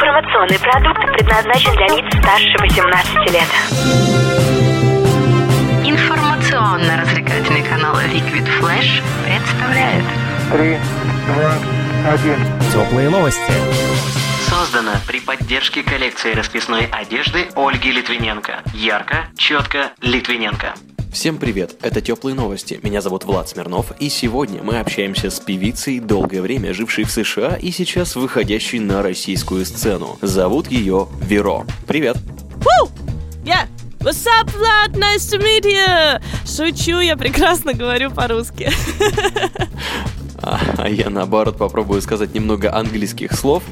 Информационный продукт предназначен для лиц старше 18 лет. Информационно-развлекательный канал Liquid Flash представляет Три, два, один. Теплые новости. Создано при поддержке коллекции расписной одежды Ольги Литвиненко. Ярко, четко, Литвиненко. Всем привет, это Теплые Новости, меня зовут Влад Смирнов, и сегодня мы общаемся с певицей, долгое время жившей в США и сейчас выходящей на российскую сцену. Зовут ее Веро. Привет! Woo! Yeah! What's up, Vlad? Nice to meet you! Шучу, я прекрасно говорю по-русски. А, а я наоборот попробую сказать немного английских слов.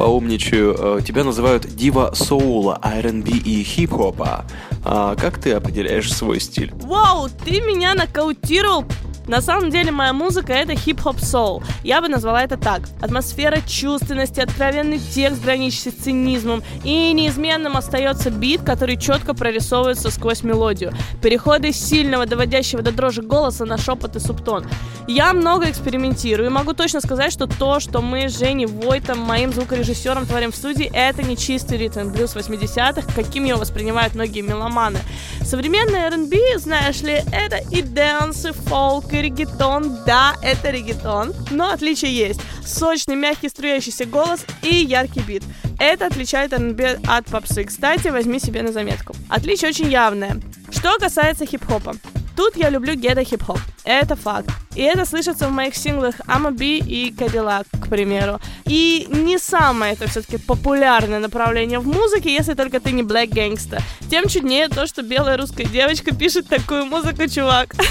Поумничаю, э, тебя называют дива соула, R&B и хип-хопа. А как ты определяешь свой стиль? Вау, ты меня нокаутировал на самом деле моя музыка это хип-хоп соул. Я бы назвала это так. Атмосфера чувственности, откровенный текст, граничащий с цинизмом. И неизменным остается бит, который четко прорисовывается сквозь мелодию. Переходы сильного, доводящего до дрожи голоса на шепот и субтон. Я много экспериментирую и могу точно сказать, что то, что мы с Женей Войтом, моим звукорежиссером, творим в студии, это не чистый ритм блюз 80-х, каким его воспринимают многие меломаны. Современный R&B, знаешь ли, это и dance, и фолк, и регетон. Да, это регетон, но отличие есть. Сочный, мягкий, струящийся голос и яркий бит. Это отличает R&B от попсы. Кстати, возьми себе на заметку. Отличие очень явное. Что касается хип-хопа. Тут я люблю гетто хип-хоп. Это факт. И это слышится в моих синглах I'm B и Cadillac, к примеру. И не самое это все-таки популярное направление в музыке, если только ты не Black Gangsta. Тем чуднее то, что белая русская девочка пишет такую музыку, чувак.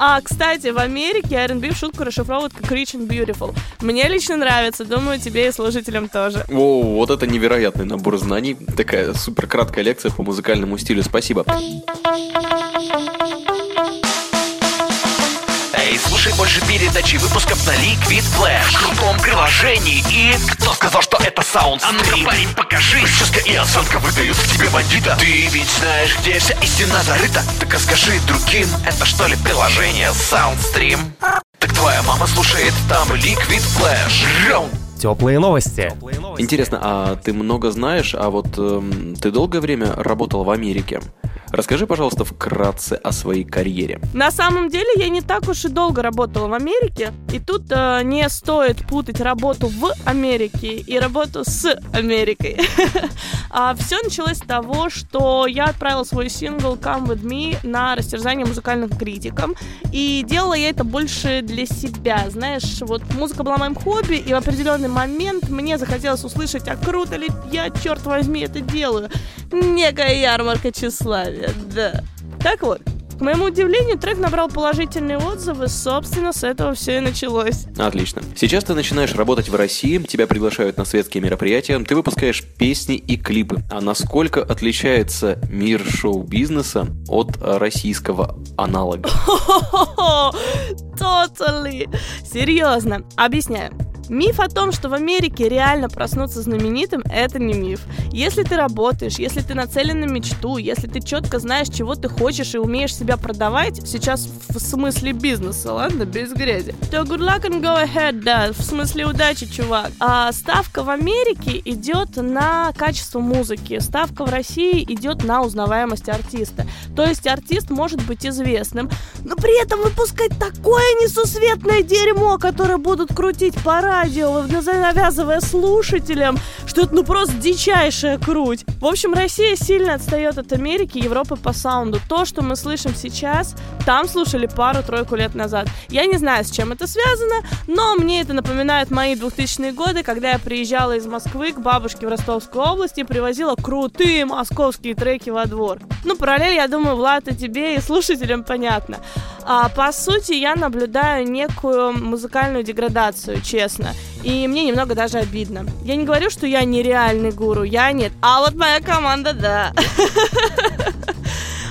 А, кстати, в Америке R&B в шутку расшифровывают как Rich and Beautiful. Мне лично нравится, думаю, тебе и слушателям тоже. О, вот это невероятный набор знаний. Такая супер краткая лекция по музыкальному стилю. Спасибо. Слушай больше передачи выпусков на Liquid Flash В крутом приложении и... Кто сказал, что это саунд А ну-ка, парень, покажи. Прическа и осанка выдают в тебе бандита. Ты ведь знаешь, где вся истина зарыта. Так а скажи другим, это что ли приложение Soundstream? Так твоя мама слушает там Liquid Flash Раунд Теплые новости. Интересно, а ты много знаешь, а вот эм, ты долгое время работал в Америке? Расскажи, пожалуйста, вкратце о своей карьере. На самом деле я не так уж и долго работала в Америке, и тут э, не стоит путать работу в Америке и работу с Америкой. а все началось с того, что я отправила свой сингл Come With Me на растерзание музыкальным критикам, и делала я это больше для себя, знаешь, вот музыка была моим хобби, и в определенный момент мне захотелось услышать, а круто ли я, черт возьми, это делаю. Некая ярмарка тщеславия, да. Так вот, к моему удивлению, трек набрал положительные отзывы, собственно, с этого все и началось. Отлично. Сейчас ты начинаешь работать в России, тебя приглашают на светские мероприятия, ты выпускаешь песни и клипы. А насколько отличается мир шоу-бизнеса от российского аналога? Totally. Серьезно. Объясняю. Миф о том, что в Америке реально проснуться знаменитым, это не миф. Если ты работаешь, если ты нацелен на мечту, если ты четко знаешь, чего ты хочешь и умеешь себя продавать, сейчас в смысле бизнеса, ладно, без грязи, то good luck and go ahead, да, в смысле удачи, чувак. А ставка в Америке идет на качество музыки, ставка в России идет на узнаваемость артиста. То есть артист может быть известным, но при этом выпускать такое несусветное дерьмо, которое будут крутить по радио, навязывая слушателям, что это ну просто дичайшая круть. В общем, Россия сильно отстает от Америки Европы по саунду. То, что мы слышим сейчас, там слушали пару-тройку лет назад. Я не знаю, с чем это связано, но мне это напоминает мои 2000-е годы, когда я приезжала из Москвы к бабушке в Ростовскую область и привозила крутые московские треки во двор. Ну, параллель, я думаю, Влад, и тебе, и слушателям понятно. А, по сути, я наблюдаю некую музыкальную деградацию, честно. И мне немного даже обидно. Я не говорю, что я нереальный гуру, я нет. А вот моя команда, да.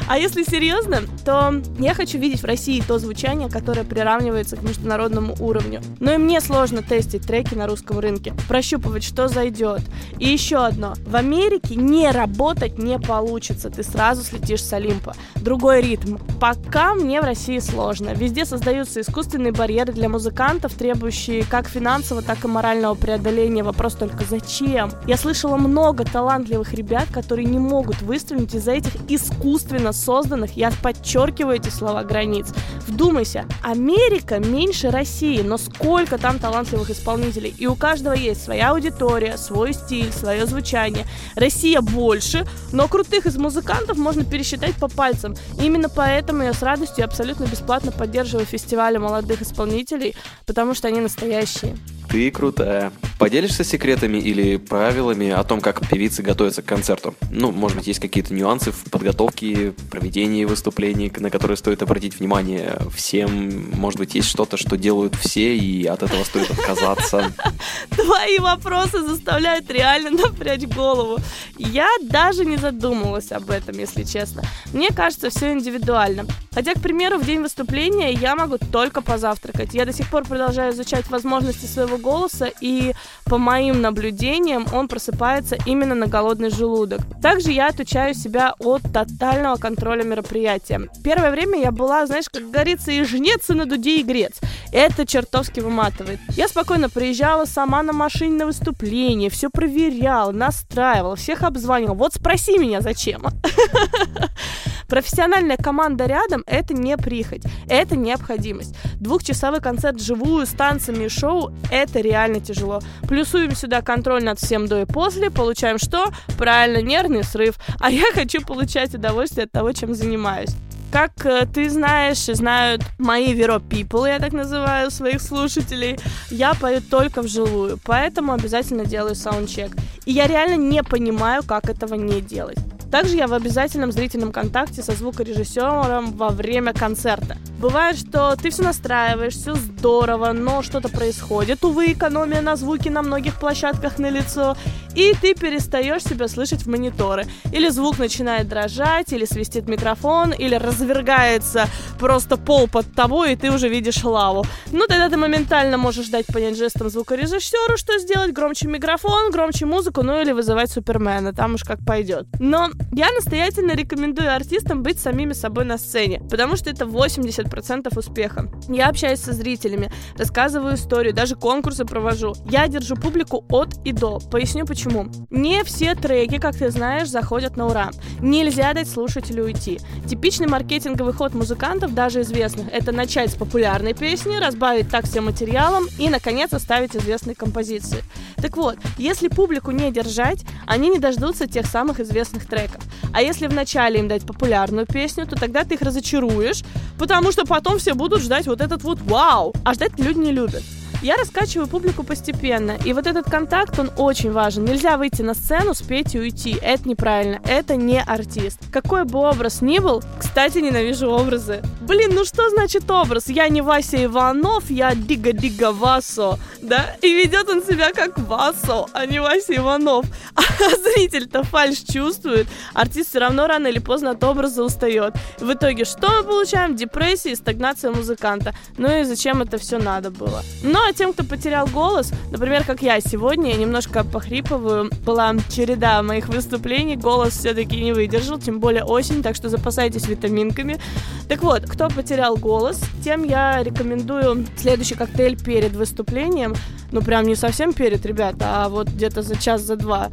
А если серьезно, то я хочу видеть в России то звучание, которое приравнивается к международному уровню. Но и мне сложно тестить треки на русском рынке, прощупывать, что зайдет. И еще одно. В Америке не работать не получится, ты сразу слетишь с Олимпа. Другой ритм. Пока мне в России сложно. Везде создаются искусственные барьеры для музыкантов, требующие как финансового, так и морального преодоления. Вопрос только зачем? Я слышала много талантливых ребят, которые не могут выстрелить из-за этих искусственно созданных, я подчеркиваю эти слова, границ. Вдумайся, Америка меньше России, но сколько там талантливых исполнителей. И у каждого есть своя аудитория, свой стиль, свое звучание. Россия больше, но крутых из музыкантов можно пересчитать по пальцам. И именно поэтому я с радостью абсолютно бесплатно поддерживаю фестивали молодых исполнителей, потому что они настоящие. Ты крутая. Поделишься секретами или правилами о том, как певицы готовятся к концерту? Ну, может быть, есть какие-то нюансы в подготовке, проведении выступлений, на которые стоит обратить внимание всем? Может быть, есть что-то, что делают все, и от этого стоит отказаться? Твои вопросы заставляют реально напрячь голову. Я даже не задумывалась об этом, если честно. Мне кажется, все индивидуально. Хотя, к примеру, в день выступления я могу только позавтракать. Я до сих пор продолжаю изучать возможности своего голоса, и по моим наблюдениям он просыпается именно на голодный желудок. Также я отучаю себя от тотального контроля мероприятия. Первое время я была, знаешь, как говорится, и жнец, и на дуде, и грец. Это чертовски выматывает. Я спокойно приезжала сама на машине на выступление, все проверяла, настраивала, всех обзванивала. Вот спроси меня, зачем? Профессиональная команда рядом – это не прихоть, это необходимость. Двухчасовой концерт живую с танцами и шоу – это реально тяжело. Плюсуем сюда контроль над всем до и после, получаем что? Правильно, нервный срыв. А я хочу получать удовольствие от того, чем занимаюсь. Как э, ты знаешь знают мои Веро People, я так называю своих слушателей, я пою только вживую, поэтому обязательно делаю саундчек. И я реально не понимаю, как этого не делать. Также я в обязательном зрительном контакте со звукорежиссером во время концерта. Бывает, что ты все настраиваешь, все здорово, но что-то происходит. Увы, экономия на звуке на многих площадках на лицо, и ты перестаешь себя слышать в мониторы. Или звук начинает дрожать, или свистит микрофон, или развергается просто пол под тобой, и ты уже видишь лаву. Ну, тогда ты моментально можешь дать понять жестом звукорежиссеру, что сделать, громче микрофон, громче музыку, ну или вызывать Супермена, там уж как пойдет. Но я настоятельно рекомендую артистам быть самими собой на сцене, потому что это 80% успеха. Я общаюсь со зрителями, рассказываю историю, даже конкурсы провожу. Я держу публику от и до. Поясню почему. Не все треки, как ты знаешь, заходят на ура. Нельзя дать слушателю уйти. Типичный маркетинговый ход музыкантов, даже известных, это начать с популярной песни, разбавить так всем материалом и, наконец, оставить известные композиции. Так вот, если публику не держать, они не дождутся тех самых известных треков. А если вначале им дать популярную песню, то тогда ты их разочаруешь, потому что потом все будут ждать вот этот вот вау. А ждать люди не любят. Я раскачиваю публику постепенно, и вот этот контакт, он очень важен. Нельзя выйти на сцену, спеть и уйти. Это неправильно, это не артист. Какой бы образ ни был, кстати, ненавижу образы. Блин, ну что значит образ? Я не Вася Иванов, я Дига-Дига Васо, да? И ведет он себя как Васо, а не Вася Иванов. А зритель-то фальш чувствует, артист все равно рано или поздно от образа устает. В итоге что мы получаем? Депрессия и стагнация музыканта. Ну и зачем это все надо было? Но а тем, кто потерял голос, например, как я сегодня, я немножко похрипываю, была череда моих выступлений, голос все-таки не выдержал, тем более осень, так что запасайтесь витаминками. Так вот, кто потерял голос, тем я рекомендую следующий коктейль перед выступлением, ну прям не совсем перед, ребята, а вот где-то за час, за два.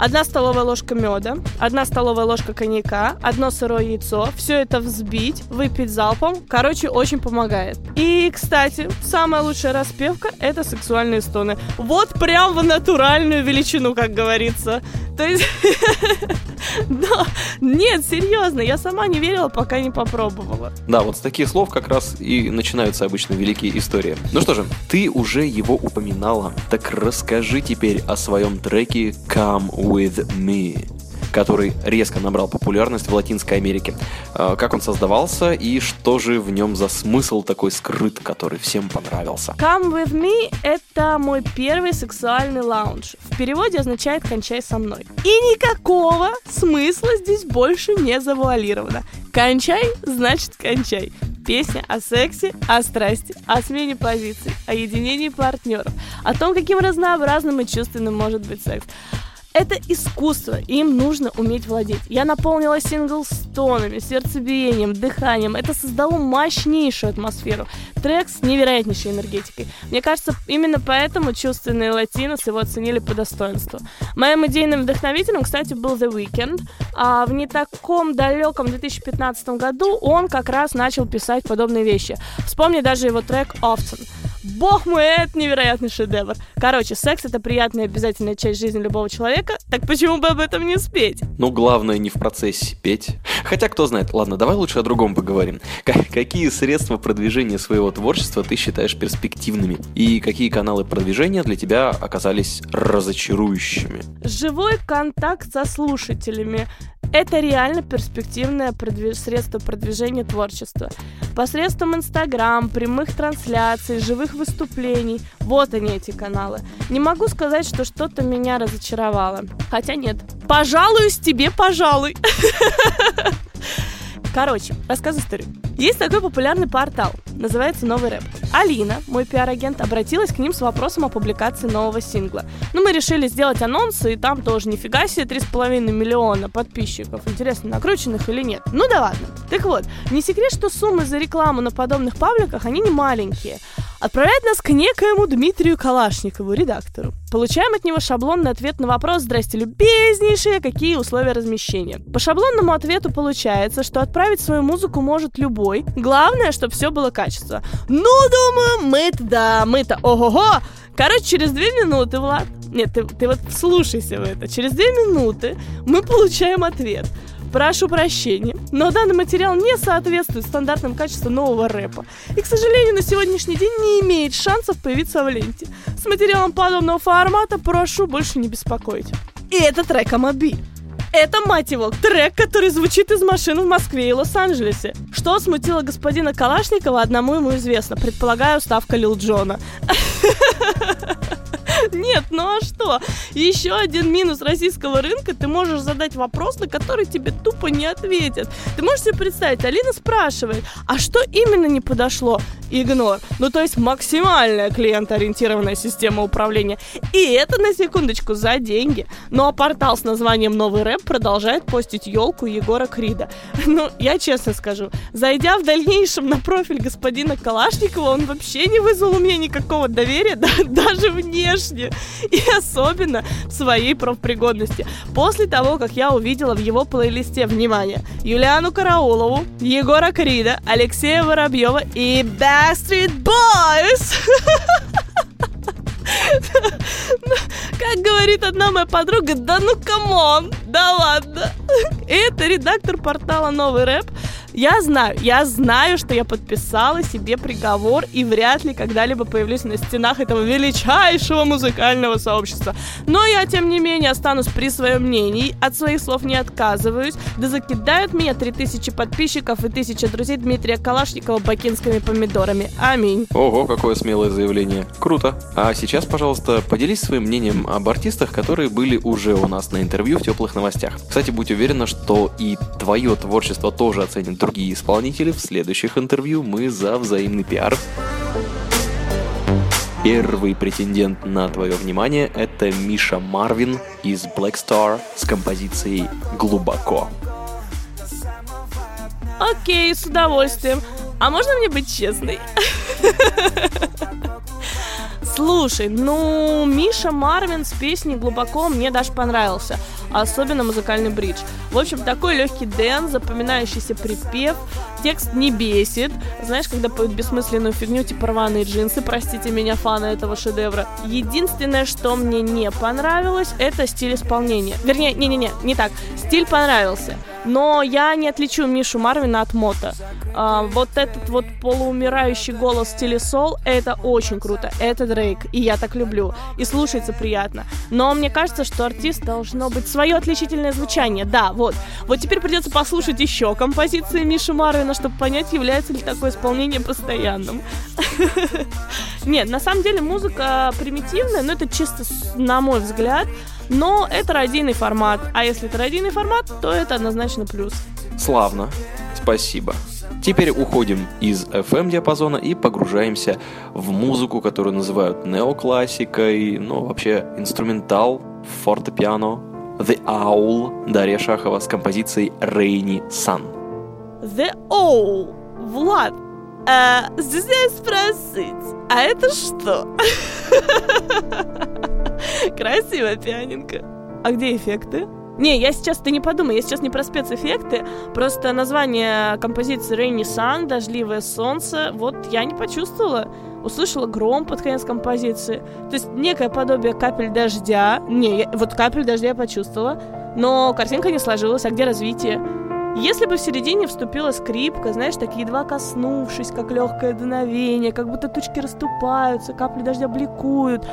Одна столовая ложка меда, одна столовая ложка коньяка, одно сырое яйцо. Все это взбить, выпить залпом. Короче, очень помогает. И, кстати, самая лучшая распевка — это сексуальные стоны. Вот прям в натуральную величину, как говорится. То есть... Да, нет, серьезно, я сама не верила, пока не попробовала. Да, вот с таких слов как раз и начинаются обычно великие истории. Ну что же, ты уже его упоминала, так расскажи теперь о своем треке Come With Me который резко набрал популярность в Латинской Америке. А, как он создавался и что же в нем за смысл такой скрыт, который всем понравился? Come With Me — это мой первый сексуальный лаунж. В переводе означает «кончай со мной». И никакого смысла здесь больше не завуалировано. Кончай, значит кончай. Песня о сексе, о страсти, о смене позиций, о единении партнеров, о том, каким разнообразным и чувственным может быть секс. Это искусство, им нужно уметь владеть. Я наполнила сингл стонами, сердцебиением, дыханием. Это создало мощнейшую атмосферу. Трек с невероятнейшей энергетикой. Мне кажется, именно поэтому чувственные латинос его оценили по достоинству. Моим идейным вдохновителем, кстати, был The Weeknd. А в не таком далеком 2015 году он как раз начал писать подобные вещи. Вспомни даже его трек «Often». Бог мой, это невероятный шедевр. Короче, секс это приятная обязательная часть жизни любого человека, так почему бы об этом не спеть? Ну, главное не в процессе петь. Хотя, кто знает, ладно, давай лучше о другом поговорим. К- какие средства продвижения своего творчества ты считаешь перспективными? И какие каналы продвижения для тебя оказались разочарующими? Живой контакт со слушателями – это реально перспективное продви- средство продвижения творчества. Посредством Инстаграм, прямых трансляций, живых выступлений. Вот они, эти каналы. Не могу сказать, что что-то меня разочаровало. Хотя нет. Пожалуюсь тебе, пожалуй. Короче, рассказываю историю. Есть такой популярный портал, называется «Новый рэп». Алина, мой пиар-агент, обратилась к ним с вопросом о публикации нового сингла. Ну, мы решили сделать анонсы, и там тоже нифига себе 3,5 миллиона подписчиков. Интересно, накрученных или нет? Ну да ладно. Так вот, не секрет, что суммы за рекламу на подобных пабликах, они не маленькие. Отправляет нас к некоему Дмитрию Калашникову, редактору. Получаем от него шаблонный ответ на вопрос «Здрасте, любезнейшие, какие условия размещения?». По шаблонному ответу получается, что отправить свою музыку может любой. Главное, чтобы все было качество. Ну, думаю, мы-то да, мы-то ого-го. Короче, через две минуты, Влад, нет, ты, ты вот слушайся в это. Через две минуты мы получаем ответ. Прошу прощения, но данный материал не соответствует стандартам качества нового рэпа и, к сожалению, на сегодняшний день не имеет шансов появиться в ленте. С материалом подобного формата прошу больше не беспокоить. И это трек Амаби. Это, мать его, трек, который звучит из машин в Москве и Лос-Анджелесе. Что смутило господина Калашникова, одному ему известно. Предполагаю, ставка Лил Джона. Нет, ну а что? Еще один минус российского рынка, ты можешь задать вопрос, на который тебе тупо не ответят. Ты можешь себе представить, Алина спрашивает, а что именно не подошло? Игнор. Ну, то есть максимальная клиентоориентированная система управления. И это, на секундочку, за деньги. Ну, а портал с названием «Новый рэп» продолжает постить елку Егора Крида. Ну, я честно скажу, зайдя в дальнейшем на профиль господина Калашникова, он вообще не вызвал у меня никакого доверия, да, даже внешне. И особенно в своей профпригодности. После того, как я увидела в его плейлисте, внимание, Юлиану Караулову, Егора Крида, Алексея Воробьева и Backstreet Boys. Как говорит одна моя подруга, да ну come on, да ладно. Это редактор портала «Новый рэп». Я знаю, я знаю, что я подписала себе приговор и вряд ли когда-либо появлюсь на стенах этого величайшего музыкального сообщества. Но я, тем не менее, останусь при своем мнении, от своих слов не отказываюсь, да закидают меня 3000 подписчиков и 1000 друзей Дмитрия Калашникова бакинскими помидорами. Аминь. Ого, какое смелое заявление. Круто. А сейчас, пожалуйста, поделись своим мнением об артистах, которые были уже у нас на интервью в теплых новостях. Кстати, будь уверена, что и твое творчество тоже оценят другие исполнители. В следующих интервью мы за взаимный пиар. Первый претендент на твое внимание – это Миша Марвин из Black Star с композицией «Глубоко». Окей, с удовольствием. А можно мне быть честной? Слушай, ну, Миша Марвин с песней «Глубоко» мне даже понравился. Особенно музыкальный бридж. В общем, такой легкий дэн, запоминающийся припев. Текст не бесит. Знаешь, когда поют бессмысленную фигню, типа рваные джинсы, простите меня, фаны этого шедевра. Единственное, что мне не понравилось, это стиль исполнения. Вернее, не-не-не, не так. Стиль понравился. Но я не отличу Мишу Марвина от Мота. А, вот этот вот полуумирающий голос в стиле сол, это очень круто. Это Дрейк, и я так люблю. И слушается приятно. Но мне кажется, что артист должно быть свое отличительное звучание. Да, вот. Вот теперь придется послушать еще композиции Миши Марвина, чтобы понять, является ли такое исполнение постоянным. Нет, на самом деле музыка примитивная, но это чисто на мой взгляд. Но это радийный формат. А если это радийный формат, то это однозначно плюс. Славно. Спасибо. Теперь уходим из FM-диапазона и погружаемся в музыку, которую называют неоклассикой, ну, вообще инструментал, фортепиано, The Owl Дарья Шахова с композицией Rainy Sun. The Owl. Влад, а, здесь спросить, а это что? Красиво, пианинка. А где эффекты? Не, я сейчас, ты не подумай, я сейчас не про спецэффекты, просто название композиции Rainy Sun, Дождливое солнце, вот я не почувствовала. Услышала гром под конец композиции. То есть некое подобие капель дождя. Не, я, вот капель дождя я почувствовала, но картинка не сложилась, а где развитие? Если бы в середине вступила скрипка, знаешь, так едва коснувшись, как легкое дуновение, как будто тучки расступаются, капли дождя бликуют.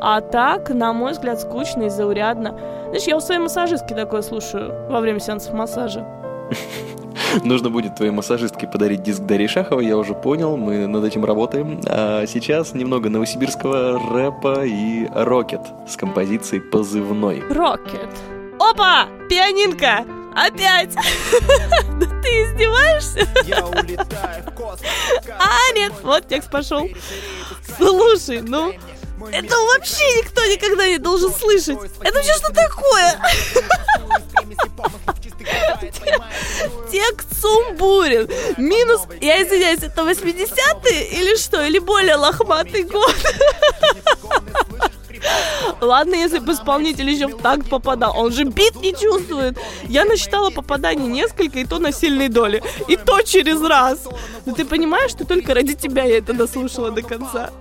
А так, на мой взгляд, скучно и заурядно. Знаешь, я у своей массажистки такое слушаю во время сеансов массажа. Нужно будет твоей массажистке подарить диск Дарьи Шаховой, я уже понял, мы над этим работаем. А сейчас немного новосибирского рэпа и рокет с композицией «Позывной». Рокет. Опа! Пианинка! Опять! Да ты издеваешься? Я улетаю в космос. А, нет, вот текст пошел. Слушай, ну, это вообще никто никогда не должен слышать. Это вообще что такое? Текст сумбурен. Минус, я извиняюсь, это 80-е или что? Или более лохматый год? Ладно, если бы исполнитель еще в такт попадал. Он же бит не чувствует. Я насчитала попаданий несколько, и то на сильной доли. И то через раз. Но ты понимаешь, что только ради тебя я это дослушала до конца.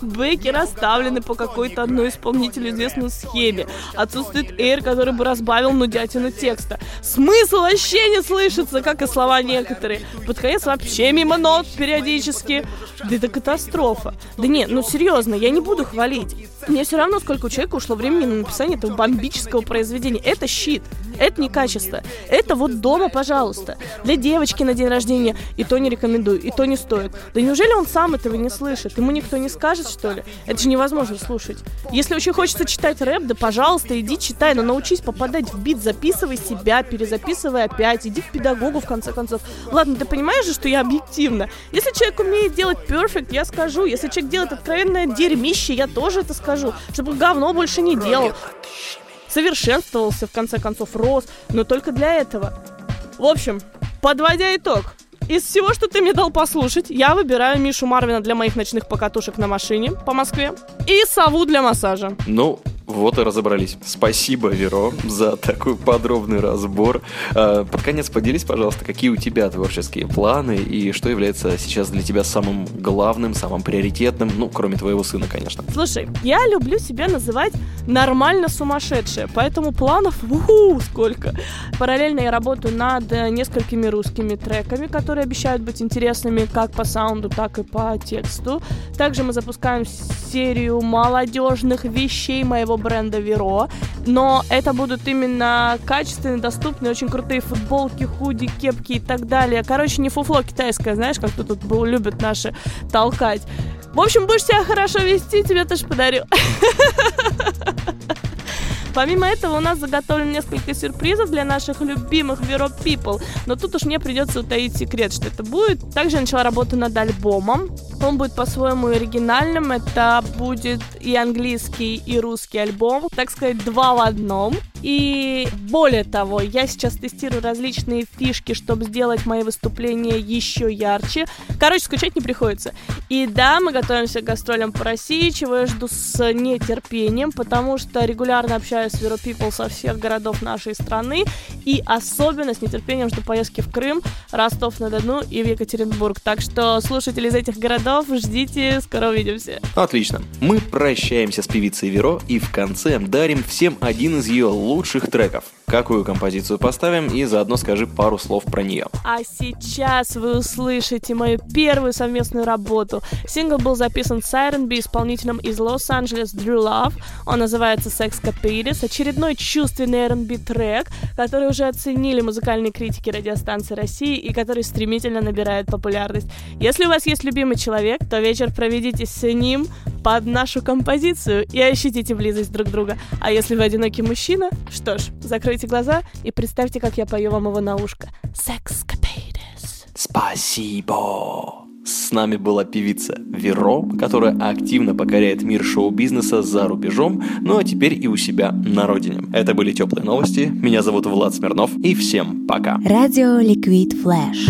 Бэки расставлены по какой-то одной исполнителю известной схеме. Отсутствует эйр, который бы разбавил нудятину текста. Смысл вообще не слышится, как и слова некоторые. Под конец вообще мимо нот периодически. Да это катастрофа. Да нет, ну серьезно, я не буду хвалить. Мне все равно, сколько у человека ушло времени на написание этого бомбического произведения. Это щит. Это не качество. Это вот дома, пожалуйста. Для девочки на день рождения и то не рекомендую, и то не стоит. Да неужели он сам этого не слышит? Ему никто не скажет, что ли? Это же невозможно слушать. Если очень хочется читать рэп, да пожалуйста, иди читай, но научись попадать в бит, записывай себя, перезаписывай опять, иди к педагогу в конце концов. Ладно, ты понимаешь же, что я объективна. Если человек умеет делать перфект, я скажу. Если человек делает откровенное дерьмище, я тоже это скажу. Чтобы говно больше не делал совершенствовался, в конце концов, рос, но только для этого. В общем, подводя итог, из всего, что ты мне дал послушать, я выбираю Мишу Марвина для моих ночных покатушек на машине по Москве и сову для массажа. Ну, вот и разобрались. Спасибо, Веро, за такой подробный разбор. А, под конец поделись, пожалуйста, какие у тебя творческие планы и что является сейчас для тебя самым главным, самым приоритетным, ну, кроме твоего сына, конечно. Слушай, я люблю себя называть нормально сумасшедшая, поэтому планов уху, сколько. Параллельно я работаю над несколькими русскими треками, которые обещают быть интересными как по саунду, так и по тексту. Также мы запускаем серию молодежных вещей моего бренда Веро, но это будут именно качественные, доступные, очень крутые футболки, худи, кепки и так далее. Короче, не фуфло китайское, знаешь, как тут был, любят наши толкать. В общем, будешь себя хорошо вести, тебе тоже подарю. Помимо этого, у нас заготовлено несколько сюрпризов для наших любимых Vero People, но тут уж мне придется утаить секрет, что это будет. Также я начала работу над альбомом. Он будет по-своему оригинальным. Это будет и английский, и русский альбом. Так сказать, два в одном. И более того, я сейчас тестирую различные фишки, чтобы сделать мои выступления еще ярче. Короче, скучать не приходится. И да, мы готовимся к гастролям по России, чего я жду с нетерпением, потому что регулярно общаюсь с Vero People со всех городов нашей страны. И особенно с нетерпением жду поездки в Крым, Ростов-на-Дону и в Екатеринбург. Так что слушатели из этих городов, ждите, скоро увидимся. Отлично. Мы прощаемся с певицей Веро и в конце дарим всем один из ее лучших треков какую композицию поставим и заодно скажи пару слов про нее. А сейчас вы услышите мою первую совместную работу. Сингл был записан с Iron B исполнителем из Лос-Анджелес Drew Love. Он называется Sex Capidis, очередной чувственный R&B трек, который уже оценили музыкальные критики радиостанции России и который стремительно набирает популярность. Если у вас есть любимый человек, то вечер проведите с ним под нашу композицию и ощутите близость друг друга. А если вы одинокий мужчина, что ж, закройте закройте глаза и представьте, как я пою вам его на ушко. Sexcapades. Спасибо. С нами была певица Веро, которая активно покоряет мир шоу-бизнеса за рубежом, ну а теперь и у себя на родине. Это были теплые новости. Меня зовут Влад Смирнов, и всем пока. Радио Liquid Flash.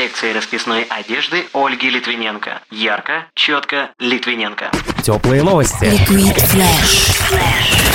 коллекции расписной одежды Ольги Литвиненко. Ярко, четко, Литвиненко. Теплые новости. Liquid Flash. Flash.